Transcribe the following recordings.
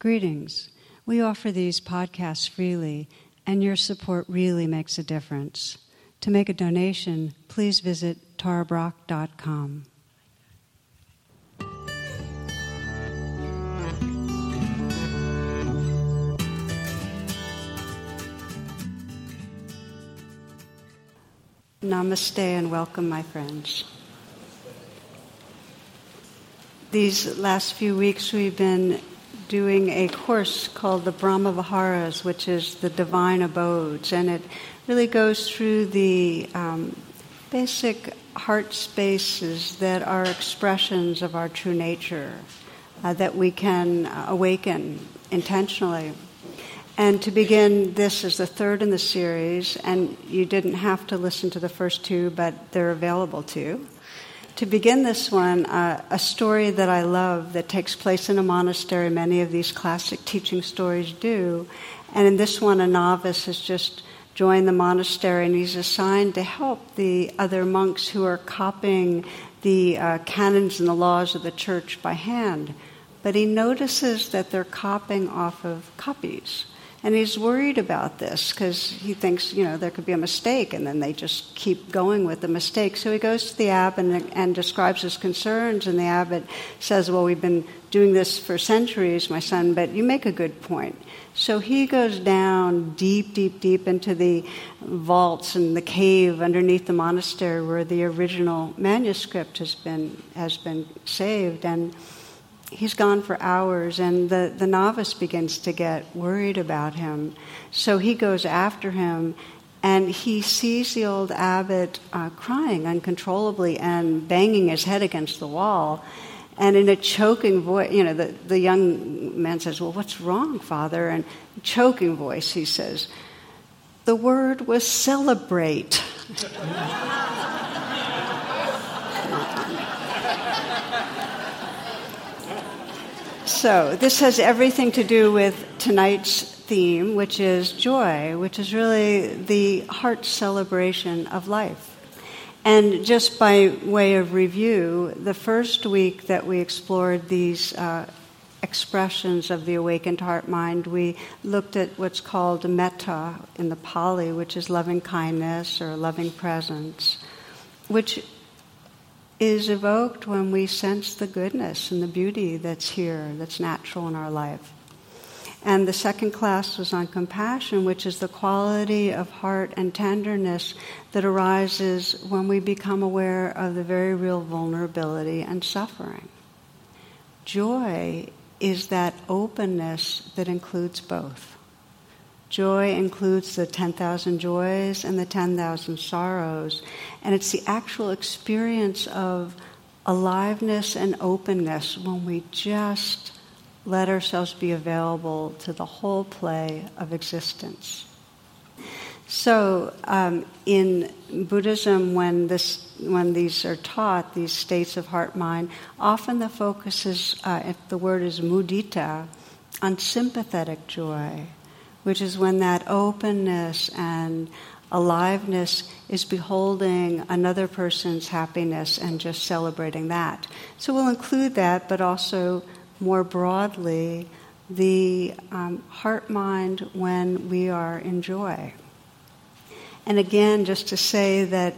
Greetings. We offer these podcasts freely, and your support really makes a difference. To make a donation, please visit tarabrach.com. Namaste and welcome, my friends. These last few weeks, we've been doing a course called the Brahma Viharas, which is the divine abodes, and it really goes through the um, basic heart spaces that are expressions of our true nature uh, that we can awaken intentionally. And to begin, this is the third in the series, and you didn't have to listen to the first two, but they're available to you to begin this one, uh, a story that I love that takes place in a monastery. Many of these classic teaching stories do. And in this one, a novice has just joined the monastery and he's assigned to help the other monks who are copying the uh, canons and the laws of the church by hand. But he notices that they're copying off of copies. And he's worried about this because he thinks, you know, there could be a mistake, and then they just keep going with the mistake. So he goes to the abbot and, and describes his concerns, and the abbot says, Well, we've been doing this for centuries, my son, but you make a good point. So he goes down deep, deep, deep into the vaults and the cave underneath the monastery where the original manuscript has been, has been saved. And he's gone for hours, and the, the novice begins to get worried about him. So he goes after him, and he sees the old abbot uh, crying uncontrollably and banging his head against the wall. And in a choking voice, you know, the, the young man says, Well, what's wrong, Father? And choking voice, he says, The word was celebrate. So, this has everything to do with tonight's theme, which is joy, which is really the heart celebration of life. And just by way of review, the first week that we explored these uh, expressions of the awakened heart mind, we looked at what's called metta in the Pali, which is loving kindness or loving presence, which is evoked when we sense the goodness and the beauty that's here, that's natural in our life. And the second class was on compassion, which is the quality of heart and tenderness that arises when we become aware of the very real vulnerability and suffering. Joy is that openness that includes both. Joy includes the 10,000 joys and the 10,000 sorrows. And it's the actual experience of aliveness and openness when we just let ourselves be available to the whole play of existence. So, um, in Buddhism, when, this, when these are taught, these states of heart mind, often the focus is, uh, if the word is mudita, on sympathetic joy which is when that openness and aliveness is beholding another person's happiness and just celebrating that. So we'll include that, but also more broadly, the um, heart mind when we are in joy. And again, just to say that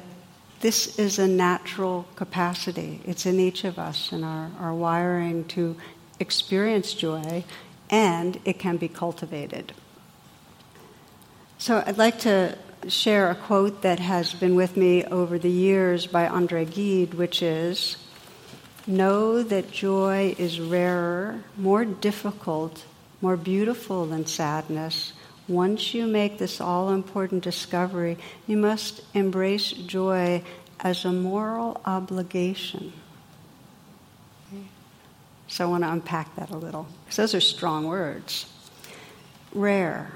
this is a natural capacity. It's in each of us and our, our wiring to experience joy, and it can be cultivated. So I'd like to share a quote that has been with me over the years by Andre Gide, which is Know that joy is rarer, more difficult, more beautiful than sadness. Once you make this all important discovery, you must embrace joy as a moral obligation. So I want to unpack that a little, because those are strong words. Rare,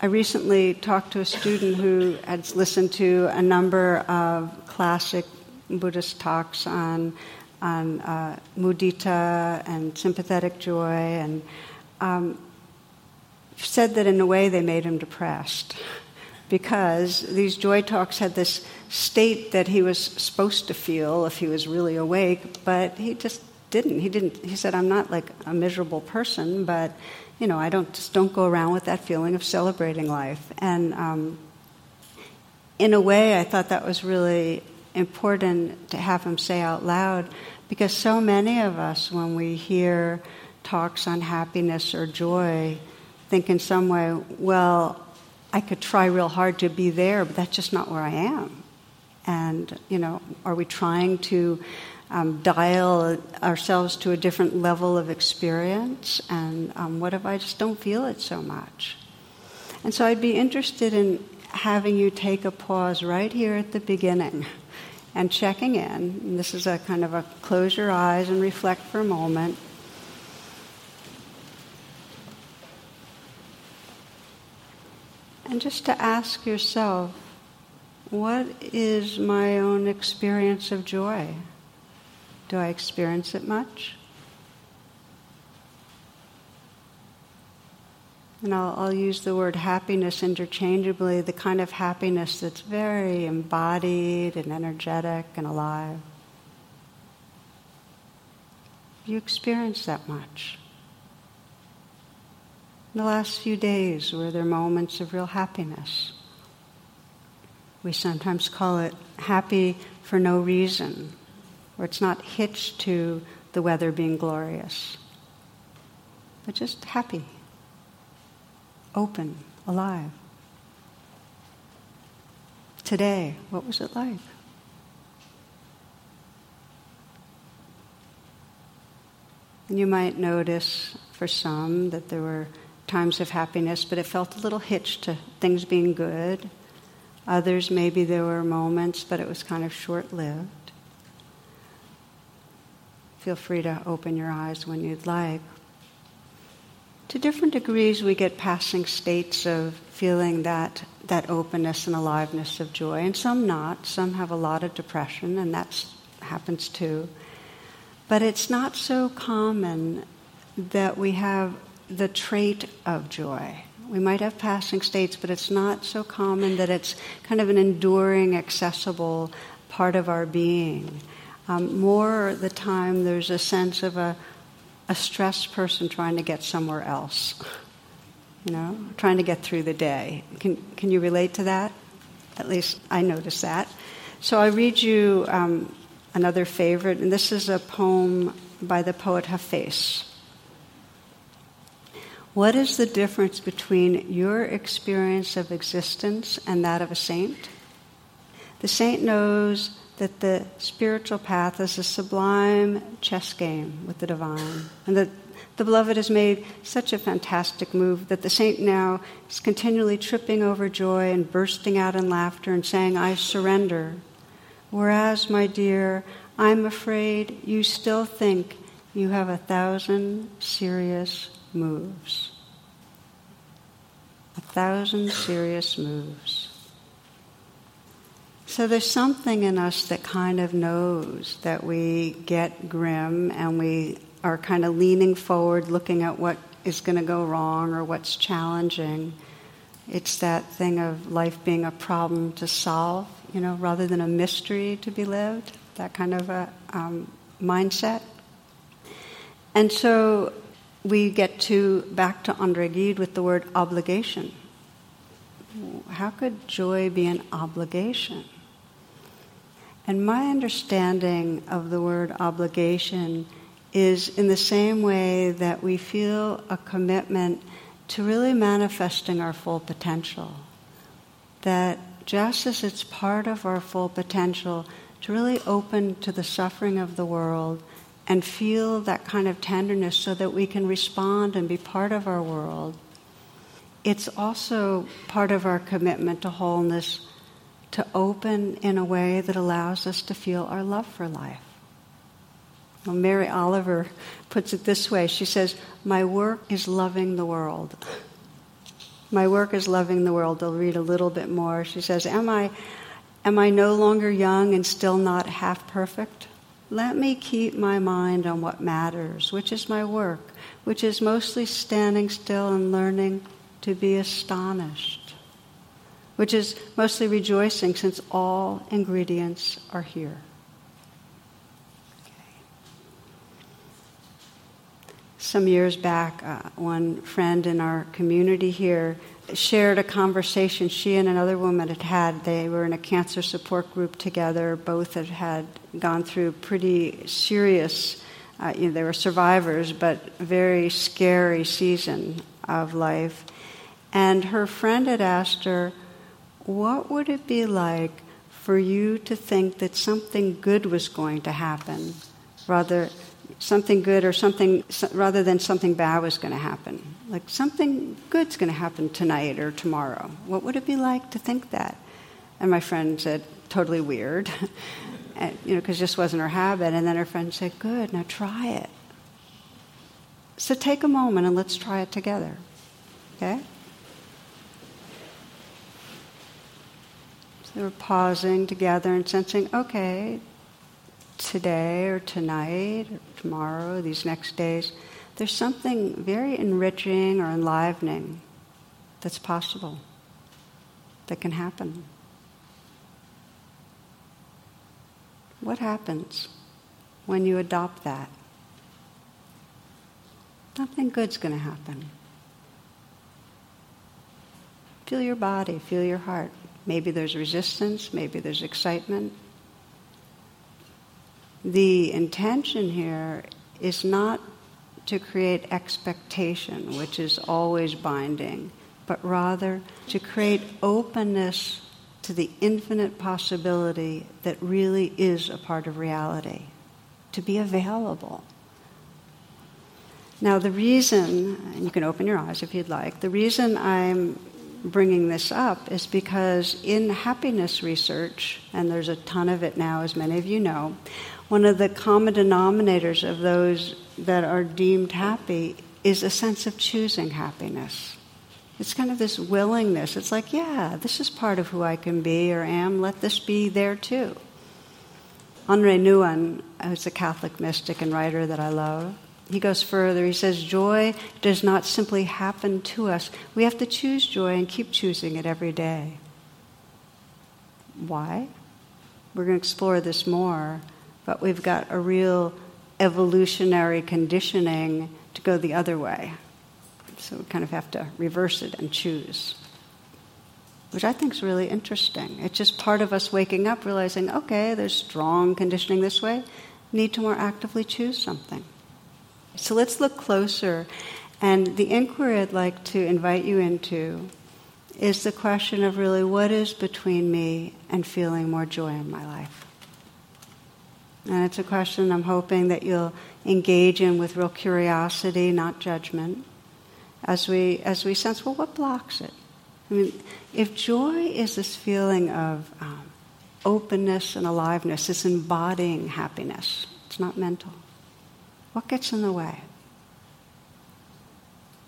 I recently talked to a student who had listened to a number of classic Buddhist talks on, on uh, mudita and sympathetic joy, and um, said that in a way they made him depressed because these joy talks had this state that he was supposed to feel if he was really awake, but he just didn't. He didn't. He said, "I'm not like a miserable person, but you know, I don't just don't go around with that feeling of celebrating life." And um, in a way, I thought that was really important to have him say out loud because so many of us, when we hear talks on happiness or joy, think in some way, well, I could try real hard to be there, but that's just not where I am. And, you know, are we trying to um, dial ourselves to a different level of experience? And um, what if I just don't feel it so much? And so I'd be interested in having you take a pause right here at the beginning and checking in. And this is a kind of a close your eyes and reflect for a moment. And just to ask yourself, what is my own experience of joy? Do I experience it much? And I'll, I'll, use the word happiness interchangeably, the kind of happiness that's very embodied and energetic and alive. You experience that much. In the last few days, were there moments of real happiness? We sometimes call it happy for no reason, where it's not hitched to the weather being glorious, but just happy open, alive. Today, what was it like? And you might notice for some that there were times of happiness, but it felt a little hitched to things being good. Others, maybe there were moments, but it was kind of short lived. Feel free to open your eyes when you'd like. To different degrees, we get passing states of feeling that, that openness and aliveness of joy, and some not. Some have a lot of depression, and that happens too. But it's not so common that we have the trait of joy. We might have passing states, but it's not so common that it's kind of an enduring, accessible part of our being. Um, more the time, there's a sense of a a stressed person trying to get somewhere else, you know, trying to get through the day. Can, can you relate to that? At least I notice that. So I read you um, another favorite, and this is a poem by the poet Hafez. What is the difference between your experience of existence and that of a saint? The saint knows that the spiritual path is a sublime chess game with the divine, and that the beloved has made such a fantastic move that the saint now is continually tripping over joy and bursting out in laughter and saying, I surrender. Whereas, my dear, I'm afraid you still think you have a thousand serious moves. A thousand serious moves. So there's something in us that kind of knows that we get grim and we are kind of leaning forward, looking at what is going to go wrong or what's challenging. It's that thing of life being a problem to solve, you know, rather than a mystery to be lived, that kind of a um, mindset. And so we get to back to Andre Gide with the word obligation. How could joy be an obligation? And my understanding of the word obligation is in the same way that we feel a commitment to really manifesting our full potential. That just as it's part of our full potential to really open to the suffering of the world and feel that kind of tenderness so that we can respond and be part of our world, it's also part of our commitment to wholeness to open in a way that allows us to feel our love for life. Well, Mary Oliver puts it this way she says, My work is loving the world. My work is loving the world. I'll read a little bit more. She says, Am I, am I no longer young and still not half perfect? Let me keep my mind on what matters, which is my work, which is mostly standing still and learning to be astonished which is mostly rejoicing since all ingredients are here. Some years back, uh, one friend in our community here shared a conversation she and another woman had had. They were in a cancer support group together. Both had had gone through pretty serious, uh, you know, they were survivors, but very scary season of life. And her friend had asked her, What would it be like for you to think that something good was going to happen rather something good or something rather than something bad was going to happen. Like something good's going to happen tonight or tomorrow. What would it be like to think that? And my friend said, totally weird, and, you know, because this wasn't her habit. And then her friend said, good, now try it. So take a moment and let's try it together. Okay? We're pausing together and sensing, okay, today or tonight or tomorrow, these next days, there's something very enriching or enlivening that's possible, that can happen. What happens when you adopt that? Nothing good's going to happen. Feel your body, feel your heart. Maybe there's resistance, maybe there's excitement, the intention here is not to create expectation, which is always binding, but rather to create openness to the infinite possibility that really is a part of reality, to be available. Now, the reason, and you can open your eyes if you'd like, the reason I'm bringing this up is because in happiness research, and there's a ton of it now, as many of you know, one of the common denominators of those that are deemed happy is a sense of choosing happiness. It's kind of this willingness. It's like, yeah, this is part of who I can be or am. Let this be there too. Henri Nouwen, who's a Catholic mystic and writer that I love, he goes further. He says, Joy does not simply happen to us. We have to choose joy and keep choosing it every day. Why? We're going to explore this more but we've got a real evolutionary conditioning to go the other way. So we kind of have to reverse it and choose, which I think is really interesting. It's just part of us waking up, realizing, okay, there's strong conditioning this way, need to more actively choose something. So let's look closer. And the inquiry I'd like to invite you into is the question of really what is between me and feeling more joy in my life. And it's a question I'm hoping that you'll engage in with real curiosity, not judgment, as we, as we sense, well, what blocks it? I mean, if joy is this feeling of um, openness and aliveness, it's embodying happiness, it's not mental. What gets in the way?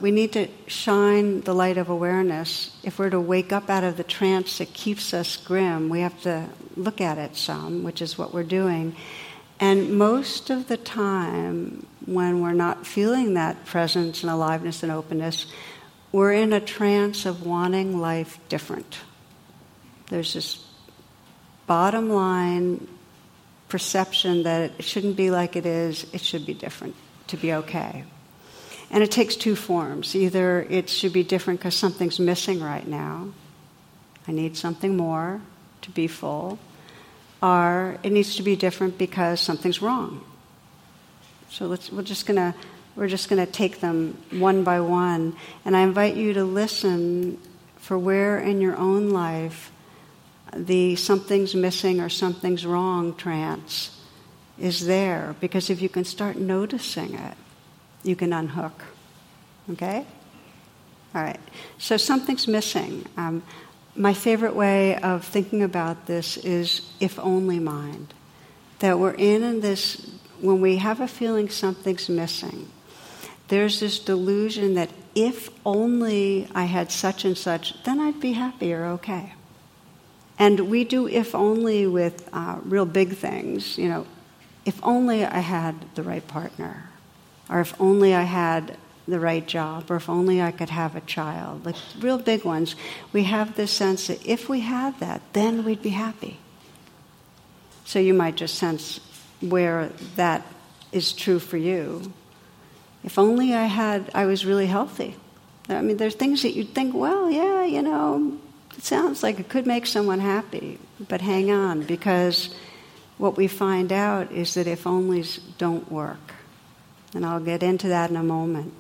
We need to shine the light of awareness. If we're to wake up out of the trance that keeps us grim, we have to look at it some, which is what we're doing, and most of the time, when we're not feeling that presence and aliveness and openness, we're in a trance of wanting life different. There's this bottom line perception that it shouldn't be like it is, it should be different to be okay. And it takes two forms. Either it should be different because something's missing right now, I need something more to be full, or it needs to be different because something's wrong. So let's, we're just gonna we're just gonna take them one by one, and I invite you to listen for where in your own life the something's missing or something's wrong trance is there. Because if you can start noticing it, you can unhook. Okay? All right. So something's missing. Um, my favorite way of thinking about this is if only mind. That we're in, in this, when we have a feeling something's missing, there's this delusion that if only I had such and such, then I'd be happy or okay. And we do if only with uh, real big things, you know, if only I had the right partner, or if only I had the right job, or if only I could have a child, like real big ones, we have this sense that if we had that, then we'd be happy. So you might just sense where that is true for you. If only I had, I was really healthy. I mean, there's things that you'd think, well, yeah, you know, it sounds like it could make someone happy, but hang on, because what we find out is that if onlys don't work. And I'll get into that in a moment.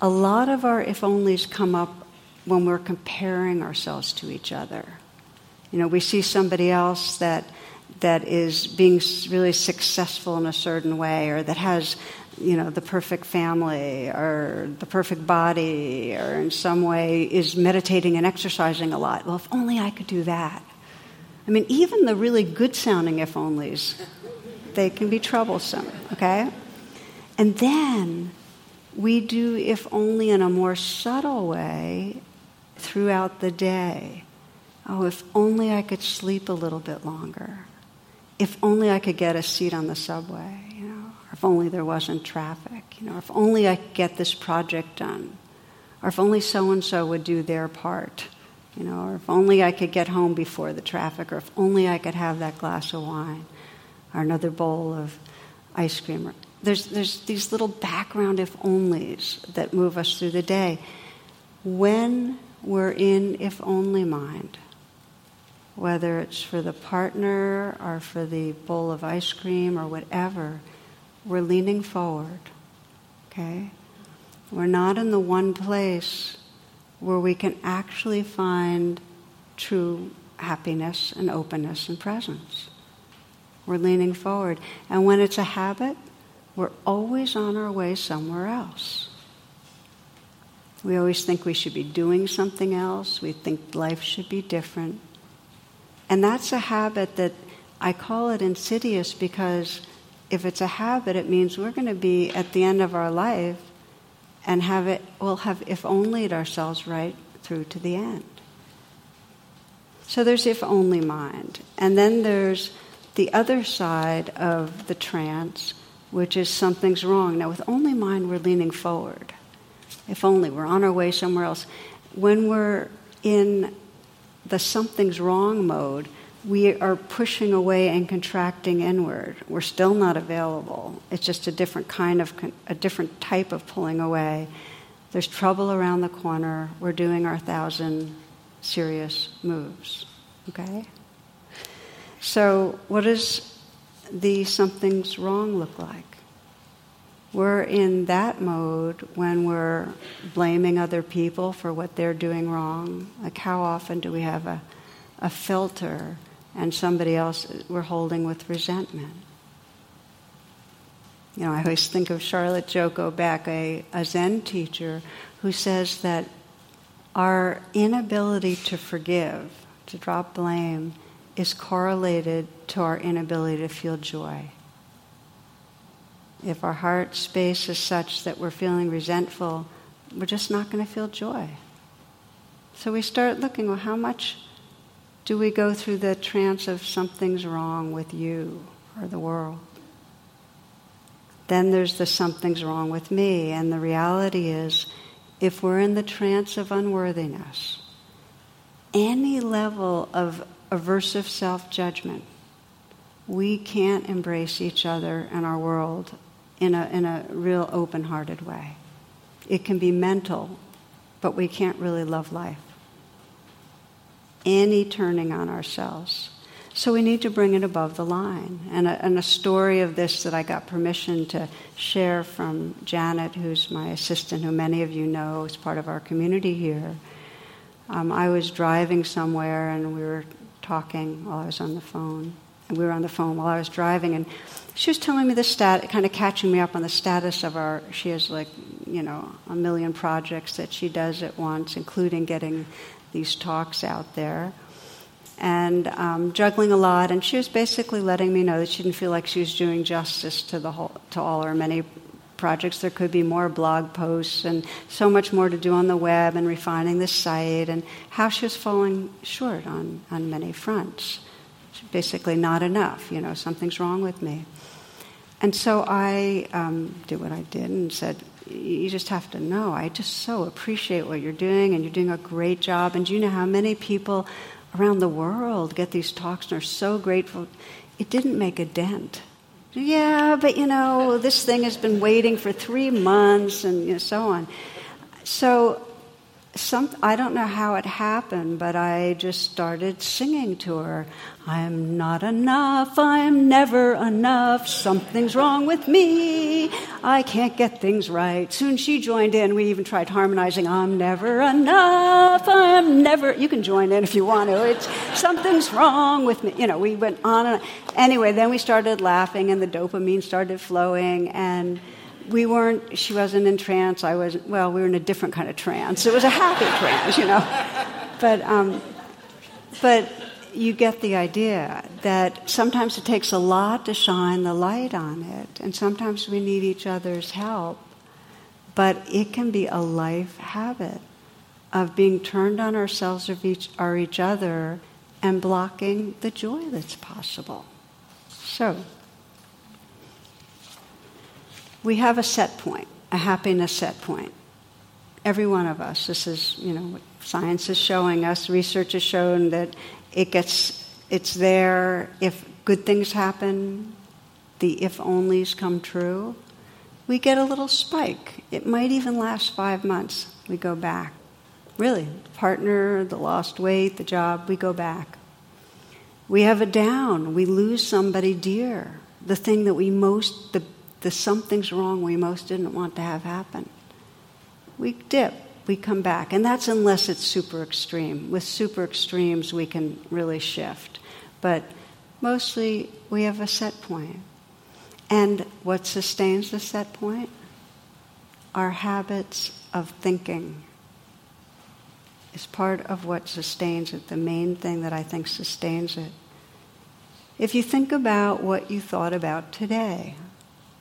A lot of our if onlys come up when we're comparing ourselves to each other. You know, we see somebody else that that is being really successful in a certain way or that has you know the perfect family or the perfect body or in some way is meditating and exercising a lot. Well if only i could do that. I mean even the really good sounding if onlys they can be troublesome okay? And then we do if only in a more subtle way throughout the day. Oh if only i could sleep a little bit longer. If only I could get a seat on the subway, if only there wasn't traffic, you know, if only I could get this project done, or if only so and so would do their part, you know, or if only I could get home before the traffic, or if only I could have that glass of wine, or another bowl of ice cream. There's, there's these little background if onlys that move us through the day. When we're in if only mind, whether it's for the partner or for the bowl of ice cream or whatever, we're leaning forward. Okay? We're not in the one place where we can actually find true happiness and openness and presence. We're leaning forward. And when it's a habit, we're always on our way somewhere else. We always think we should be doing something else. We think life should be different. And that's a habit that I call it insidious because if it's a habit, it means we're going to be at the end of our life and have it, we'll have if only ourselves right through to the end. So there's if only mind. And then there's the other side of the trance, which is something's wrong. Now, with only mind, we're leaning forward. If only we're on our way somewhere else. When we're in the something's wrong mode, we are pushing away and contracting inward. We're still not available. It's just a different kind of, a different type of pulling away. There's trouble around the corner. We're doing our thousand serious moves. Okay? So, what does the something's wrong look like? We're in that mode when we're blaming other people for what they're doing wrong. Like, how often do we have a, a filter and somebody else we're holding with resentment? You know, I always think of Charlotte Joko Beck, a, a Zen teacher, who says that our inability to forgive, to drop blame, is correlated to our inability to feel joy if our heart space is such that we're feeling resentful, we're just not going to feel joy. So we start looking, well, how much do we go through the trance of something's wrong with you or the world? Then there's the something's wrong with me. And the reality is, if we're in the trance of unworthiness, any level of aversive self judgment, we can't embrace each other and our world in a, in a real open hearted way. It can be mental, but we can't really love life. Any turning on ourselves. So we need to bring it above the line. And a, and a, story of this that I got permission to share from Janet, who's my assistant, who many of you know is part of our community here. Um, I was driving somewhere and we were talking while I was on the phone. And we were on the phone while I was driving, and she was telling me the stat, kind of catching me up on the status of our. She has like, you know, a million projects that she does at once, including getting these talks out there, and um, juggling a lot. And she was basically letting me know that she didn't feel like she was doing justice to the whole, to all her many projects. There could be more blog posts and so much more to do on the web and refining the site, and how she was falling short on on many fronts. Basically, not enough. You know, something's wrong with me. And so I um, did what I did and said, You just have to know. I just so appreciate what you're doing, and you're doing a great job. And do you know how many people around the world get these talks and are so grateful? It didn't make a dent Yeah, but you know, this thing has been waiting for three months and you know, so on. So some, I don't know how it happened, but I just started singing to her. I'm not enough, I'm never enough, something's wrong with me, I can't get things right. Soon she joined in, we even tried harmonizing, I'm never enough, I'm never, you can join in if you want to, it's something's wrong with me. You know, we went on and on. Anyway, then we started laughing and the dopamine started flowing and we weren't, she wasn't in trance. I was, well, we were in a different kind of trance. It was a happy trance, you know. But, um, but you get the idea that sometimes it takes a lot to shine the light on it, and sometimes we need each other's help. But it can be a life habit of being turned on ourselves or each, or each other and blocking the joy that's possible. So, we have a set point, a happiness set point. Every one of us. This is, you know, science is showing us. Research has shown that it gets, it's there if good things happen, the if onlys come true. We get a little spike. It might even last five months. We go back. Really, partner, the lost weight, the job, we go back. We have a down. We lose somebody dear. The thing that we most, the the something's wrong we most didn't want to have happen. We dip, we come back. And that's unless it's super extreme. With super extremes, we can really shift. But mostly, we have a set point. And what sustains the set point? Our habits of thinking is part of what sustains it, the main thing that I think sustains it. If you think about what you thought about today,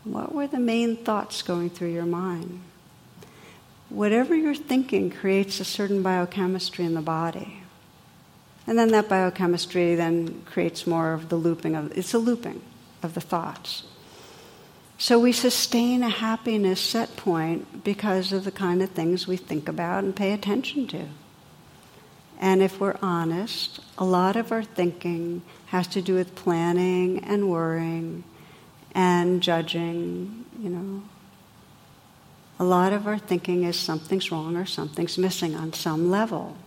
what were the main thoughts going through your mind? Whatever you're thinking creates a certain biochemistry in the body. And then that biochemistry then creates more of the looping of it's a looping of the thoughts. So we sustain a happiness set point because of the kind of things we think about and pay attention to. And if we're honest, a lot of our thinking has to do with planning and worrying and judging, you know. A lot of our thinking is something's wrong or something's missing on some level.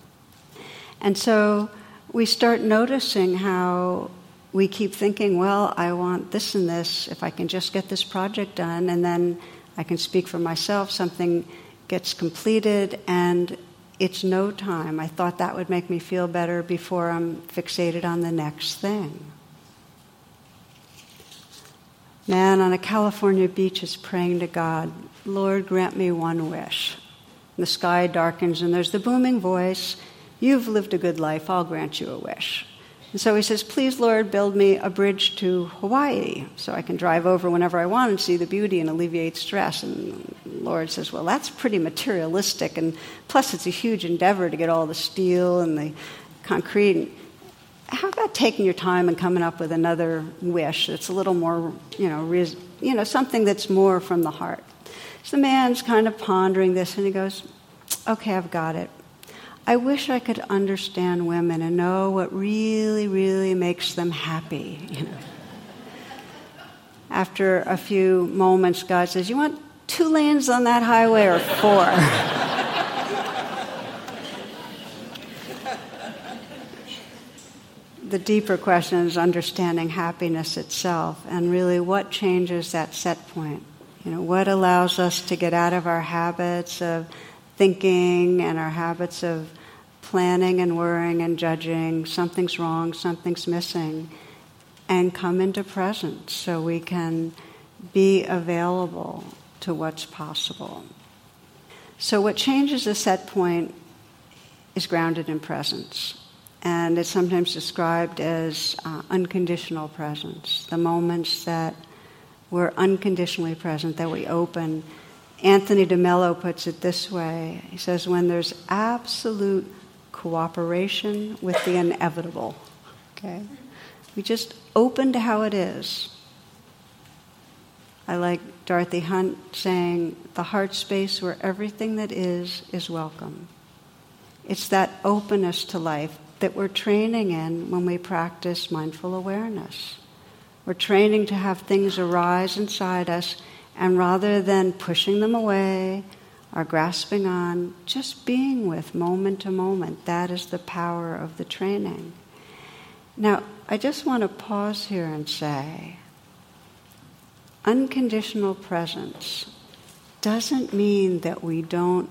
And so we start noticing how we keep thinking, well, I want this and this, if I can just get this project done, and then I can speak for myself, something gets completed, and it's no time. I thought that would make me feel better before I'm fixated on the next thing man on a California beach is praying to God, Lord, grant me one wish. The sky darkens, and there's the booming voice, You've lived a good life, I'll grant you a wish. And so he says, Please, Lord, build me a bridge to Hawaii so I can drive over whenever I want and see the beauty and alleviate stress. And Lord says, Well, that's pretty materialistic, and plus it's a huge endeavor to get all the steel and the concrete how about taking your time and coming up with another wish that's a little more, you know, you know, something that's more from the heart? So the man's kind of pondering this, and he goes, "Okay, I've got it. I wish I could understand women and know what really, really makes them happy." You know. After a few moments, God says, "You want two lanes on that highway or four?" the deeper question is understanding happiness itself and really what changes that set point. You know, what allows us to get out of our habits of thinking and our habits of planning and worrying and judging, something's wrong, something's missing, and come into presence so we can be available to what's possible. So, what changes the set point is grounded in presence and it's sometimes described as uh, unconditional presence, the moments that we're unconditionally present, that we open. Anthony DeMello puts it this way he says, when there's absolute cooperation with the inevitable, okay? We just open to how it is. I like Dorothy Hunt saying, the heart space where everything that is is welcome. It's that openness to life, that we're training in when we practice mindful awareness. We're training to have things arise inside us, and rather than pushing them away or grasping on, just being with moment to moment. That is the power of the training. Now, I just want to pause here and say unconditional presence doesn't mean that we don't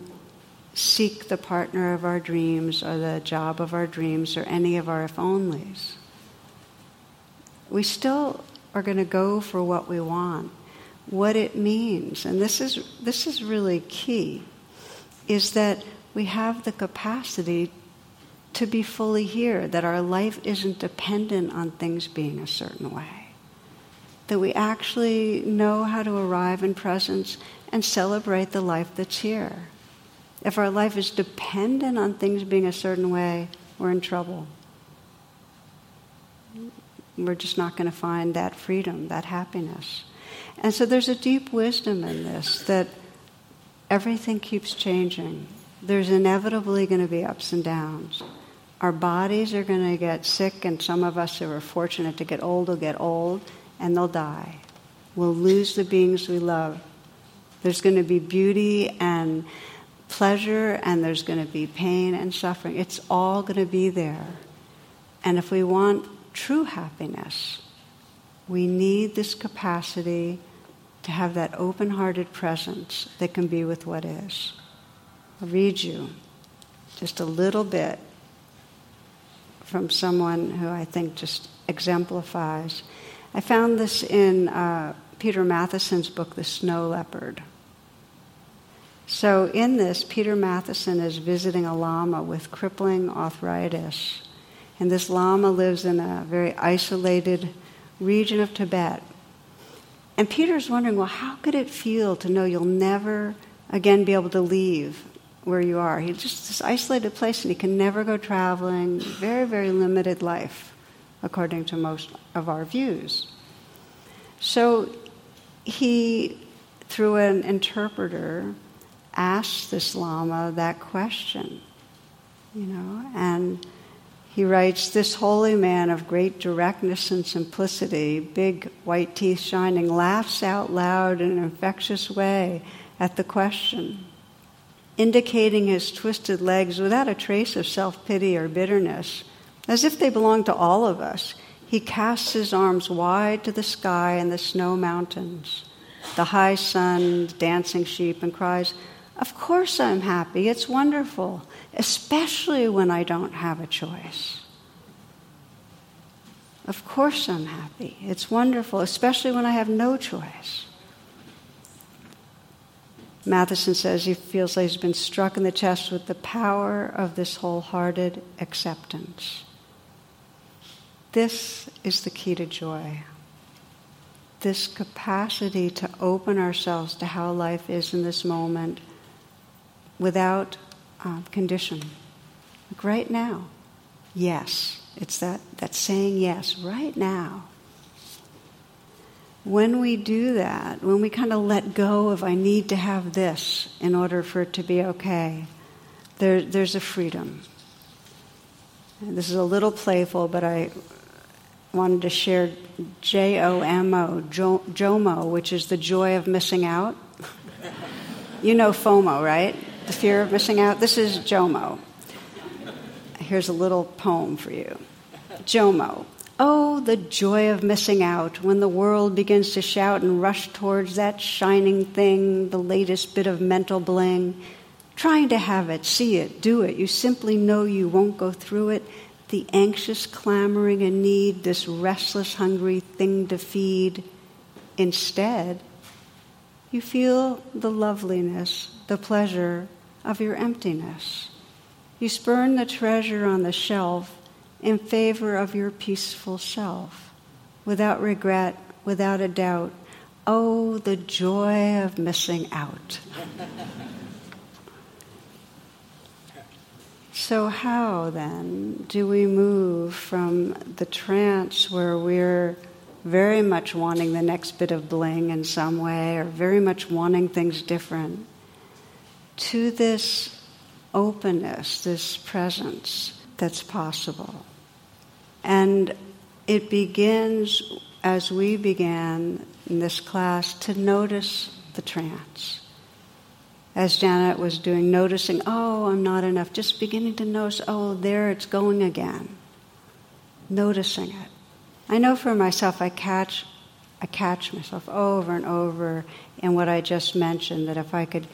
seek the partner of our dreams or the job of our dreams or any of our if onlys. We still are going to go for what we want. What it means, and this is, this is really key, is that we have the capacity to be fully here, that our life isn't dependent on things being a certain way. That we actually know how to arrive in presence and celebrate the life that's here. If our life is dependent on things being a certain way, we're in trouble. We're just not going to find that freedom, that happiness. And so there's a deep wisdom in this that everything keeps changing. There's inevitably going to be ups and downs. Our bodies are going to get sick, and some of us who are fortunate to get old will get old, and they'll die. We'll lose the beings we love. There's going to be beauty and pleasure, and there's going to be pain and suffering. It's all going to be there. And if we want true happiness, we need this capacity to have that open hearted presence that can be with what is. I'll read you just a little bit from someone who I think just exemplifies. I found this in uh, Peter Matthiessen's book, The Snow Leopard. So, in this, Peter Matthiessen is visiting a lama with crippling arthritis. And this lama lives in a very isolated region of Tibet. And Peter's wondering, well, how could it feel to know you'll never again be able to leave where you are? He's just this isolated place and he can never go traveling, very, very limited life, according to most of our views. So he, through an interpreter, asked this Lama that question, you know, and he writes, This holy man of great directness and simplicity, big white teeth shining, laughs out loud in an infectious way at the question, indicating his twisted legs without a trace of self pity or bitterness, as if they belong to all of us. He casts his arms wide to the sky and the snow mountains, the high sun, the dancing sheep, and cries, Of course I'm happy. It's wonderful especially when I don't have a choice. Of course, I'm happy. It's wonderful, especially when I have no choice. Matthiessen says he feels like he's been struck in the chest with the power of this wholehearted acceptance. This is the key to joy. This capacity to open ourselves to how life is in this moment without uh, condition. Like right now, yes. It's that, that saying yes, right now. When we do that, when we kind of let go of, I need to have this in order for it to be okay, there, there's a freedom. And this is a little playful, but I wanted to share J O M O, JOMO, which is the joy of missing out. you know FOMO, right? The fear of missing out. This is Jomo. Here's a little poem for you. Jomo. Oh, the joy of missing out when the world begins to shout and rush towards that shining thing, the latest bit of mental bling. Trying to have it, see it, do it. You simply know you won't go through it. The anxious clamoring and need, this restless, hungry thing to feed. Instead, you feel the loveliness, the pleasure, of your emptiness. You spurn the treasure on the shelf in favor of your peaceful self, without regret, without a doubt. Oh, the joy of missing out. so, how then do we move from the trance where we're very much wanting the next bit of bling in some way, or very much wanting things different, to this openness, this presence that's possible. And it begins as we began in this class to notice the trance. As Janet was doing, noticing, oh, I'm not enough, just beginning to notice, oh, there it's going again. Noticing it. I know for myself, I catch, I catch myself over and over in what I just mentioned, that if I could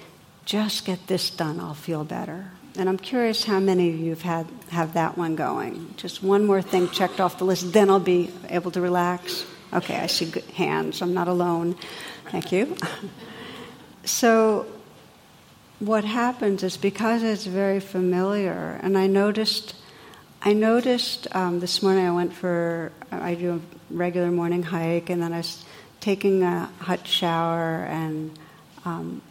just get this done, I'll feel better. And I'm curious how many of you have had have that one going. Just one more thing checked off the list, then I'll be able to relax. Okay, I see hands. I'm not alone. Thank you. so, what happens is because it's very familiar, and I noticed. I noticed um, this morning I went for I do a regular morning hike, and then I was taking a hot shower and um,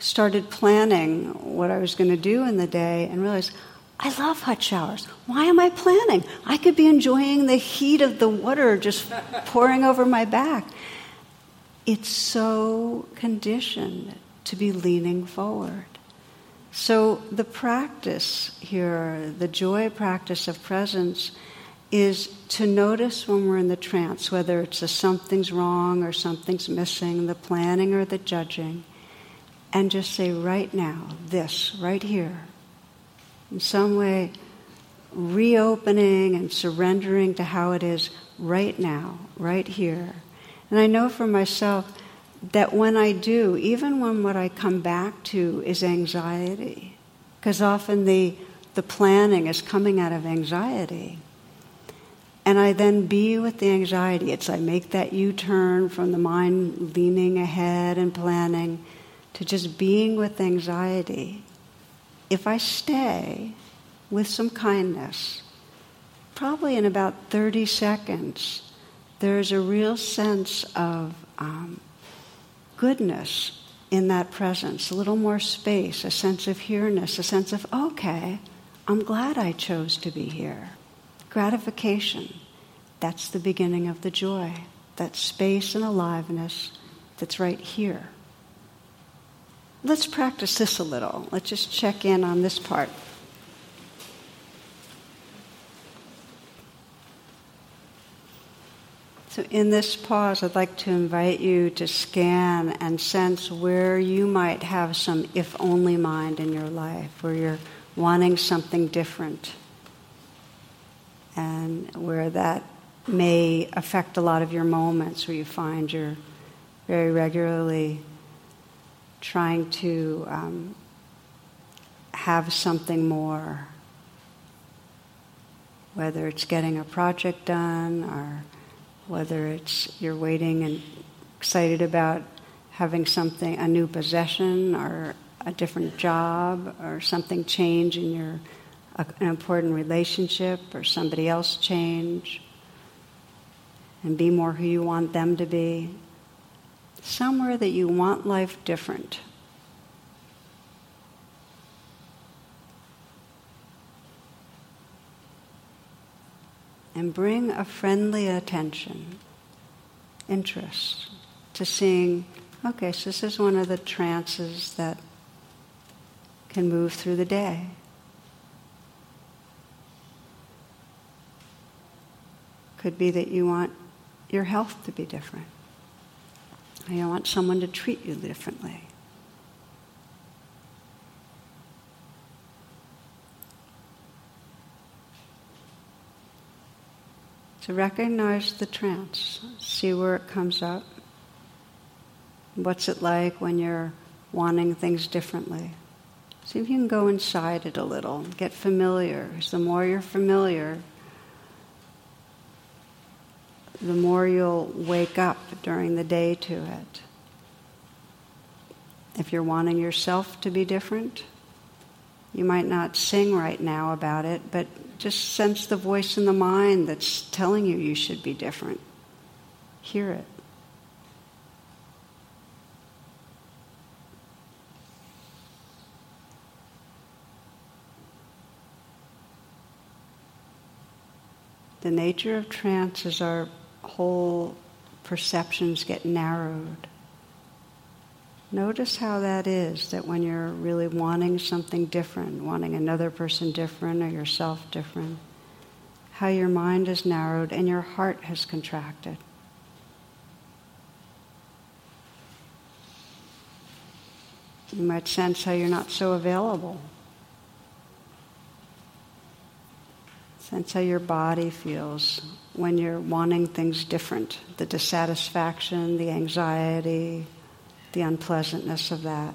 started planning what I was going to do in the day and realized I love hot showers. Why am I planning? I could be enjoying the heat of the water just pouring over my back. It's so conditioned to be leaning forward. So, the practice here, the joy practice of presence, is to notice when we're in the trance, whether it's a something's wrong or something's missing, the planning or the judging, and just say, right now, this, right here. In some way, reopening and surrendering to how it is right now, right here. And I know for myself that when I do, even when what I come back to is anxiety, because often the, the planning is coming out of anxiety. And I then be with the anxiety. It's I make that U turn from the mind leaning ahead and planning to just being with anxiety, if I stay with some kindness, probably in about 30 seconds, there's a real sense of um, goodness in that presence, a little more space, a sense of here-ness, a sense of, okay, I'm glad I chose to be here. Gratification. That's the beginning of the joy. That space and aliveness that's right here. Let's practice this a little. Let's just check in on this part. So, in this pause, I'd like to invite you to scan and sense where you might have some if only mind in your life, where you're wanting something different, and where that may affect a lot of your moments, where you find you're very regularly trying to um, have something more, whether it's getting a project done or whether it's you're waiting and excited about having something, a new possession or a different job or something change in your a, an important relationship or somebody else change and be more who you want them to be somewhere that you want life different. And bring a friendly attention, interest, to seeing, okay, so this is one of the trances that can move through the day. Could be that you want your health to be different. I want someone to treat you differently. To recognize the trance, see where it comes up. What's it like when you're wanting things differently? See if you can go inside it a little, get familiar. Because the more you're familiar, the more you'll wake up during the day to it. If you're wanting yourself to be different, you might not sing right now about it, but just sense the voice in the mind that's telling you you should be different. Hear it. The nature of trance is our whole perceptions get narrowed. Notice how that is that when you're really wanting something different, wanting another person different or yourself different, how your mind is narrowed and your heart has contracted. You might sense how you're not so available. Sense how your body feels when you're wanting things different the dissatisfaction, the anxiety, the unpleasantness of that.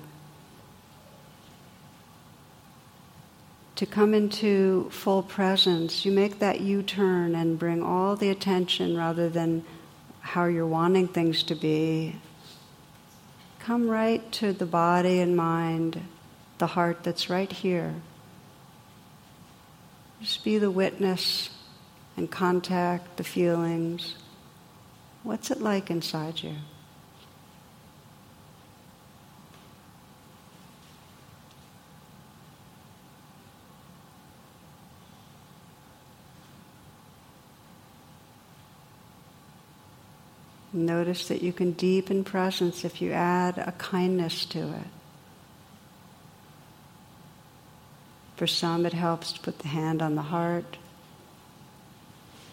To come into full presence, you make that U turn and bring all the attention rather than how you're wanting things to be. Come right to the body and mind, the heart that's right here. Just be the witness and contact the feelings. What's it like inside you? Notice that you can deepen presence if you add a kindness to it. For some, it helps to put the hand on the heart.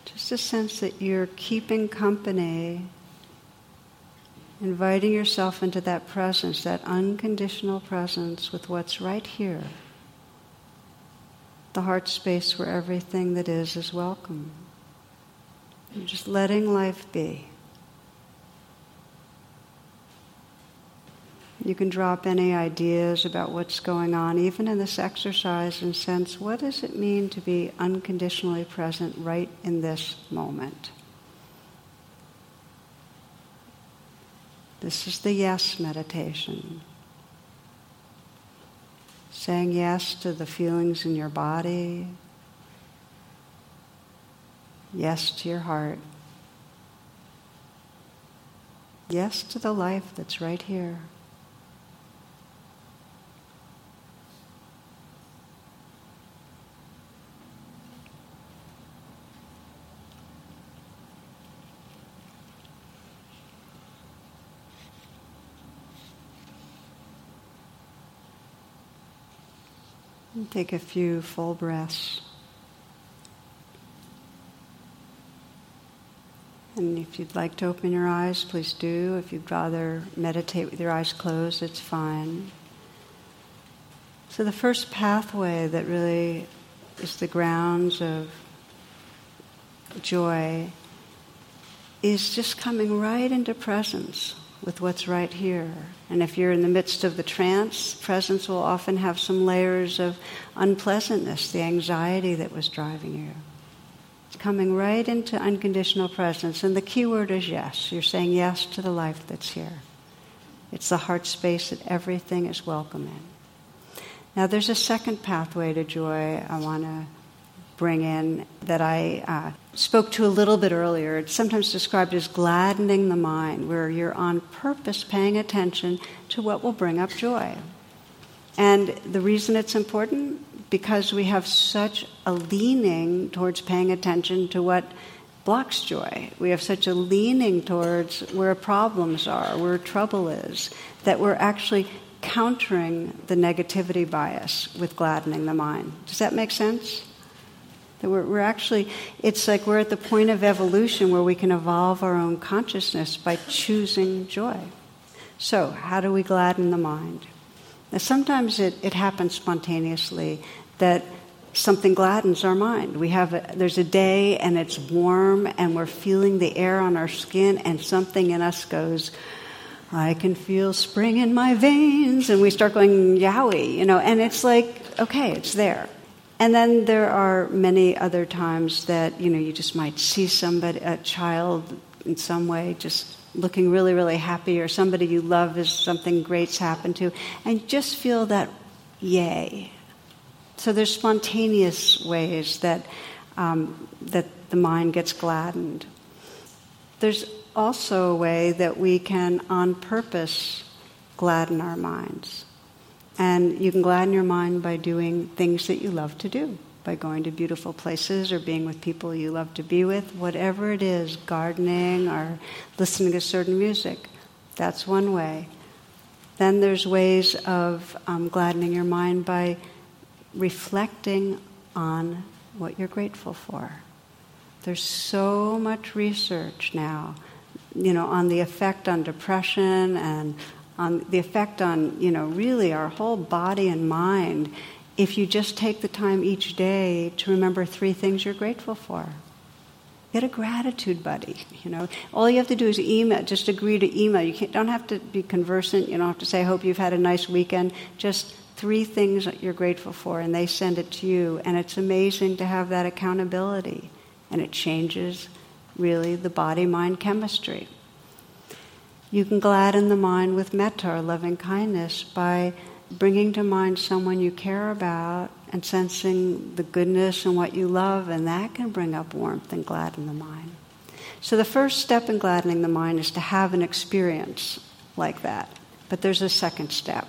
Just a sense that you're keeping company, inviting yourself into that presence, that unconditional presence with what's right here. The heart space where everything that is is welcome. You're just letting life be. You can drop any ideas about what's going on, even in this exercise, and sense what does it mean to be unconditionally present right in this moment? This is the yes meditation. Saying yes to the feelings in your body, yes to your heart, yes to the life that's right here. Take a few full breaths. And if you'd like to open your eyes, please do. If you'd rather meditate with your eyes closed, it's fine. So, the first pathway that really is the grounds of joy is just coming right into presence with what's right here. And if you're in the midst of the trance, presence will often have some layers of unpleasantness, the anxiety that was driving you. It's coming right into unconditional presence. And the key word is yes. You're saying yes to the life that's here. It's the heart space that everything is welcome in. Now, there's a second pathway to joy I want to bring in that I uh, spoke to a little bit earlier. It's sometimes described as gladdening the mind, where you're on purpose paying attention to what will bring up joy. And the reason it's important? Because we have such a leaning towards paying attention to what blocks joy. We have such a leaning towards where problems are, where trouble is, that we're actually countering the negativity bias with gladdening the mind. Does that make sense? That we're, we're actually, it's like we're at the point of evolution where we can evolve our own consciousness by choosing joy. So, how do we gladden the mind? Now, sometimes it, it happens spontaneously that something gladdens our mind. We have a, there's a day and it's warm and we're feeling the air on our skin and something in us goes, I can feel spring in my veins, and we start going yowie, you know, and it's like, okay, it's there. And then there are many other times that, you know, you just might see somebody, a child in some way just looking really, really happy, or somebody you love is something great's happened to, and just feel that yay. So there's spontaneous ways that, um, that the mind gets gladdened. There's also a way that we can, on purpose, gladden our minds. And you can gladden your mind by doing things that you love to do, by going to beautiful places or being with people you love to be with, whatever it is, gardening or listening to certain music. That's one way. Then there's ways of um, gladdening your mind by reflecting on what you're grateful for. There's so much research now, you know, on the effect on depression and on the effect on, you know, really our whole body and mind if you just take the time each day to remember three things you're grateful for. Get a gratitude buddy. You know, all you have to do is email. Just agree to email. You don't have to be conversant. You don't have to say, "I hope you've had a nice weekend." Just three things that you're grateful for, and they send it to you. And it's amazing to have that accountability, and it changes really the body-mind chemistry. You can gladden the mind with metta or loving kindness by bringing to mind someone you care about and sensing the goodness and what you love, and that can bring up warmth and gladden the mind. So, the first step in gladdening the mind is to have an experience like that. But there's a second step,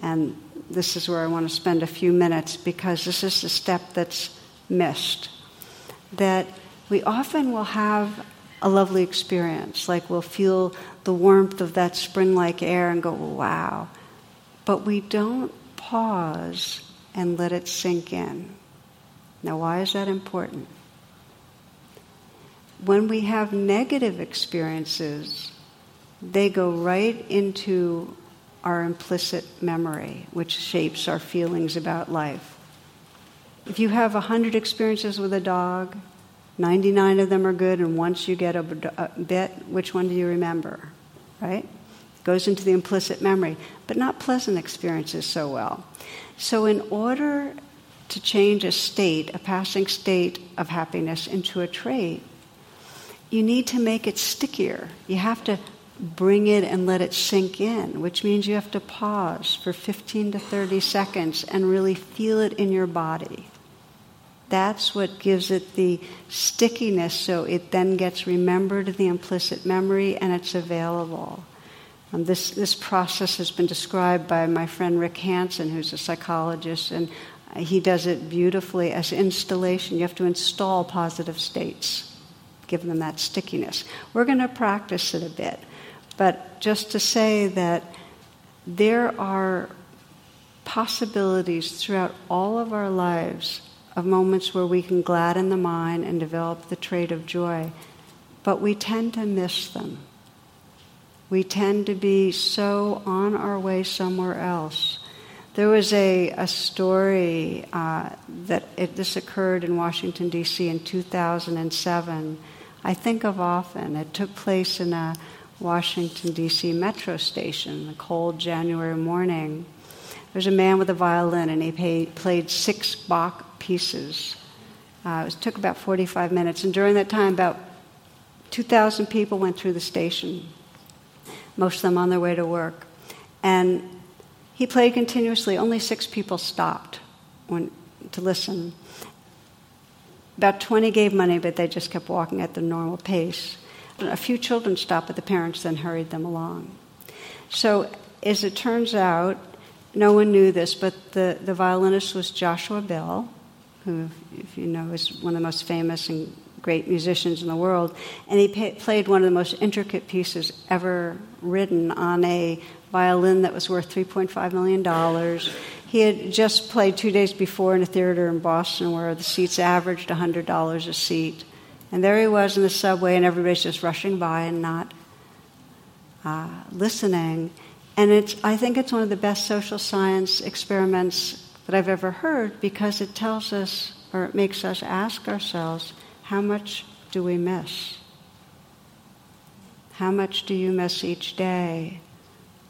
and this is where I want to spend a few minutes because this is the step that's missed. That we often will have a lovely experience, like we'll feel the warmth of that spring like air and go, wow but we don't pause and let it sink in. Now, why is that important? When we have negative experiences, they go right into our implicit memory, which shapes our feelings about life. If you have 100 experiences with a dog, 99 of them are good, and once you get a, bit, which one do you remember? Right? goes into the implicit memory, but not pleasant experiences so well. So, in order to change a state, a passing state of happiness, into a trait, you need to make it stickier. You have to bring it and let it sink in, which means you have to pause for 15 to 30 seconds and really feel it in your body. That's what gives it the stickiness so it then gets remembered in the implicit memory and it's available. Um, this, this process has been described by my friend Rick Hanson, who's a psychologist, and he does it beautifully as installation. You have to install positive states, give them that stickiness. We're going to practice it a bit, but just to say that there are possibilities throughout all of our lives of moments where we can gladden the mind and develop the trait of joy, but we tend to miss them we tend to be so on our way somewhere else. There was a, a story uh, that it, this occurred in Washington, D.C. in 2007. I think of often. It took place in a Washington, D.C. metro station, a cold January morning. There was a man with a violin, and he paid, played six Bach pieces. Uh, it took about 45 minutes, and during that time, about 2,000 people went through the station most of them on their way to work. And he played continuously. Only six people stopped when, to listen. About 20 gave money, but they just kept walking at the normal pace. A few children stopped, but the parents then hurried them along. So, as it turns out, no one knew this, but the, the violinist was Joshua Bell, who, if you know, is one of the most famous and great musicians in the world, and he pay, played one of the most intricate pieces ever written on a violin that was worth $3.5 million. He had just played two days before in a theater in Boston where the seats averaged $100 a seat. And there he was in the subway, and everybody's just rushing by and not uh, listening. And it's, I think it's one of the best social science experiments that I've ever heard because it tells us, or it makes us ask ourselves, how much do we miss? How much do you miss each day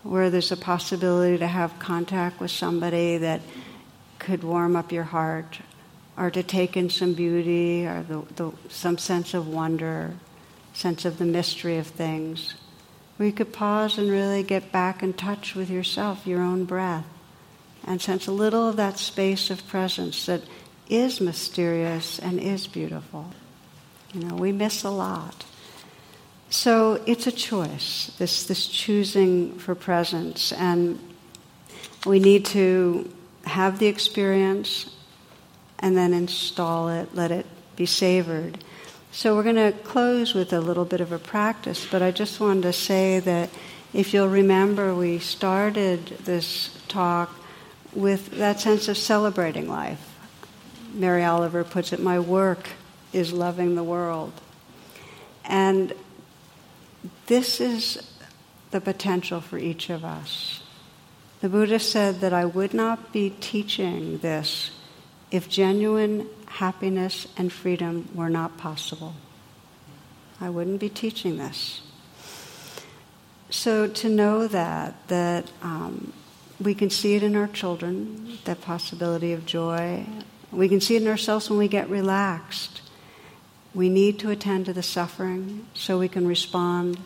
where there's a possibility to have contact with somebody that could warm up your heart or to take in some beauty or the, the, some sense of wonder, sense of the mystery of things? Where you could pause and really get back in touch with yourself, your own breath, and sense a little of that space of presence that is mysterious and is beautiful. You know, we miss a lot. So it's a choice, this, this choosing for presence. And we need to have the experience and then install it, let it be savored. So we're going to close with a little bit of a practice, but I just wanted to say that if you'll remember, we started this talk with that sense of celebrating life. Mary Oliver puts it, my work is loving the world. And this is the potential for each of us. The Buddha said that I would not be teaching this if genuine happiness and freedom were not possible. I wouldn't be teaching this. So to know that, that um, we can see it in our children, that possibility of joy. We can see it in ourselves when we get relaxed. We need to attend to the suffering so we can respond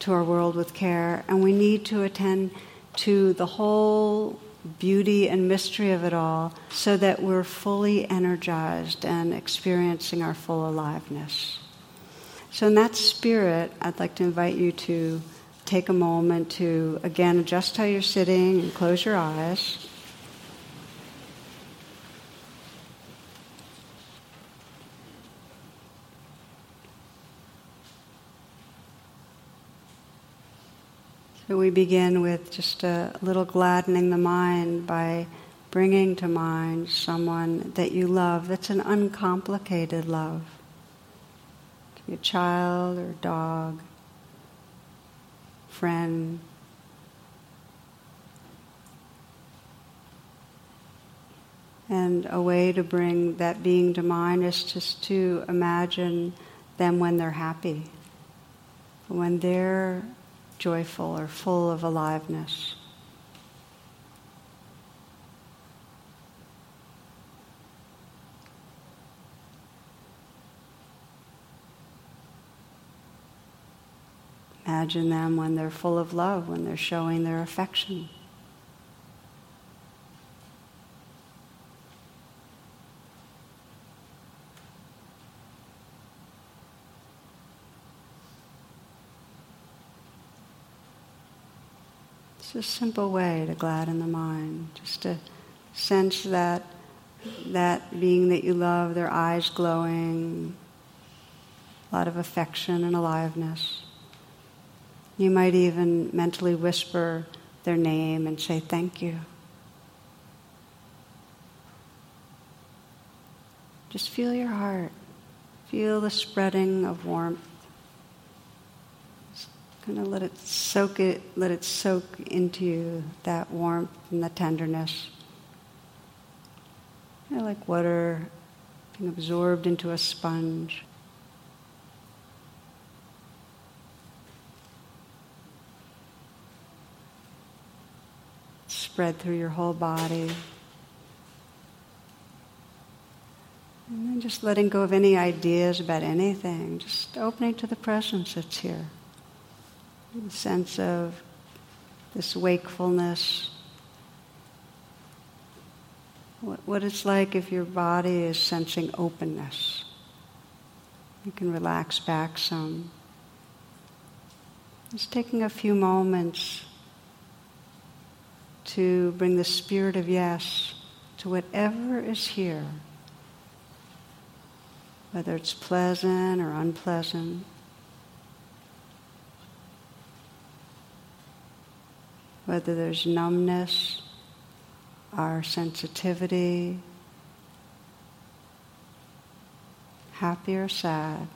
to our world with care, and we need to attend to the whole beauty and mystery of it all so that we're fully energized and experiencing our full aliveness. So, in that spirit, I'd like to invite you to take a moment to, again, adjust how you're sitting and close your eyes. We begin with just a little gladdening the mind by bringing to mind someone that you love that's an uncomplicated love. A child or dog, friend. And a way to bring that being to mind is just to imagine them when they're happy, when they're joyful or full of aliveness. Imagine them when they're full of love, when they're showing their affection. It's a simple way to gladden the mind, just to sense that that being that you love, their eyes glowing, a lot of affection and aliveness. You might even mentally whisper their name and say thank you. Just feel your heart. Feel the spreading of warmth. Kind of let it soak it, let it soak into you, that warmth and the tenderness. You know, like water being absorbed into a sponge. spread through your whole body. And then just letting go of any ideas about anything, just opening to the presence that's here. The sense of this wakefulness. What, what it's like if your body is sensing openness. You can relax back some. Just taking a few moments to bring the spirit of yes to whatever is here, whether it's pleasant or unpleasant. Whether there's numbness, our sensitivity, happy or sad,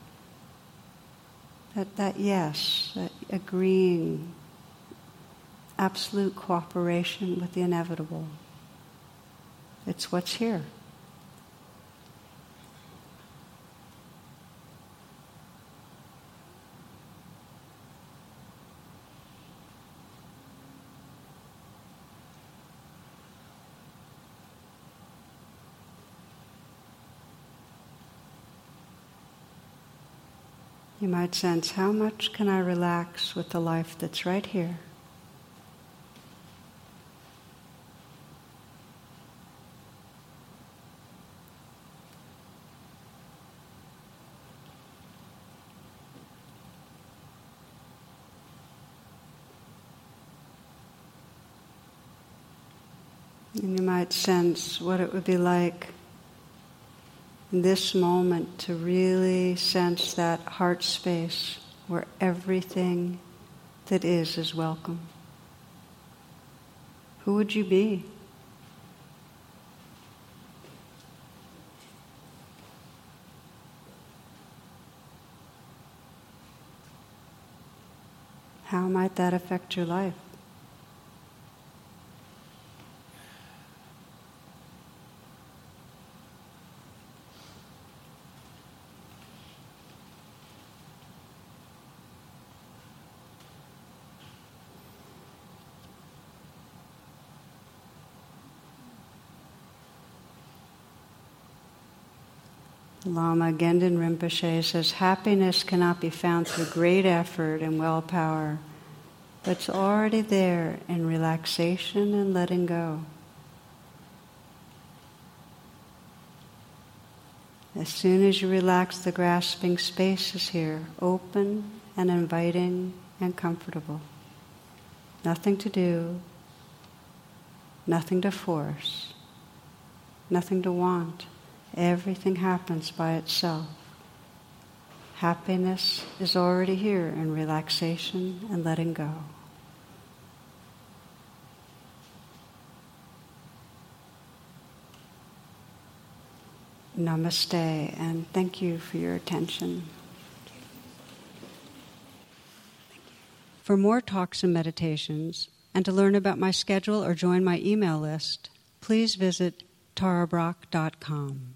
that, that yes, that agreeing absolute cooperation with the inevitable. It's what's here. You might sense how much can I relax with the life that's right here. And you might sense what it would be like this moment to really sense that heart space where everything that is is welcome. Who would you be? how might that affect your life? Lama Gendun Rinpoche says happiness cannot be found through great effort and willpower, but it's already there in relaxation and letting go. As soon as you relax, the grasping space is here, open and inviting and comfortable. Nothing to do, nothing to force, nothing to want. Everything happens by itself. Happiness is already here in relaxation and letting go. Namaste, and thank you for your attention. For more talks and meditations, and to learn about my schedule or join my email list, please visit tarabrach.com.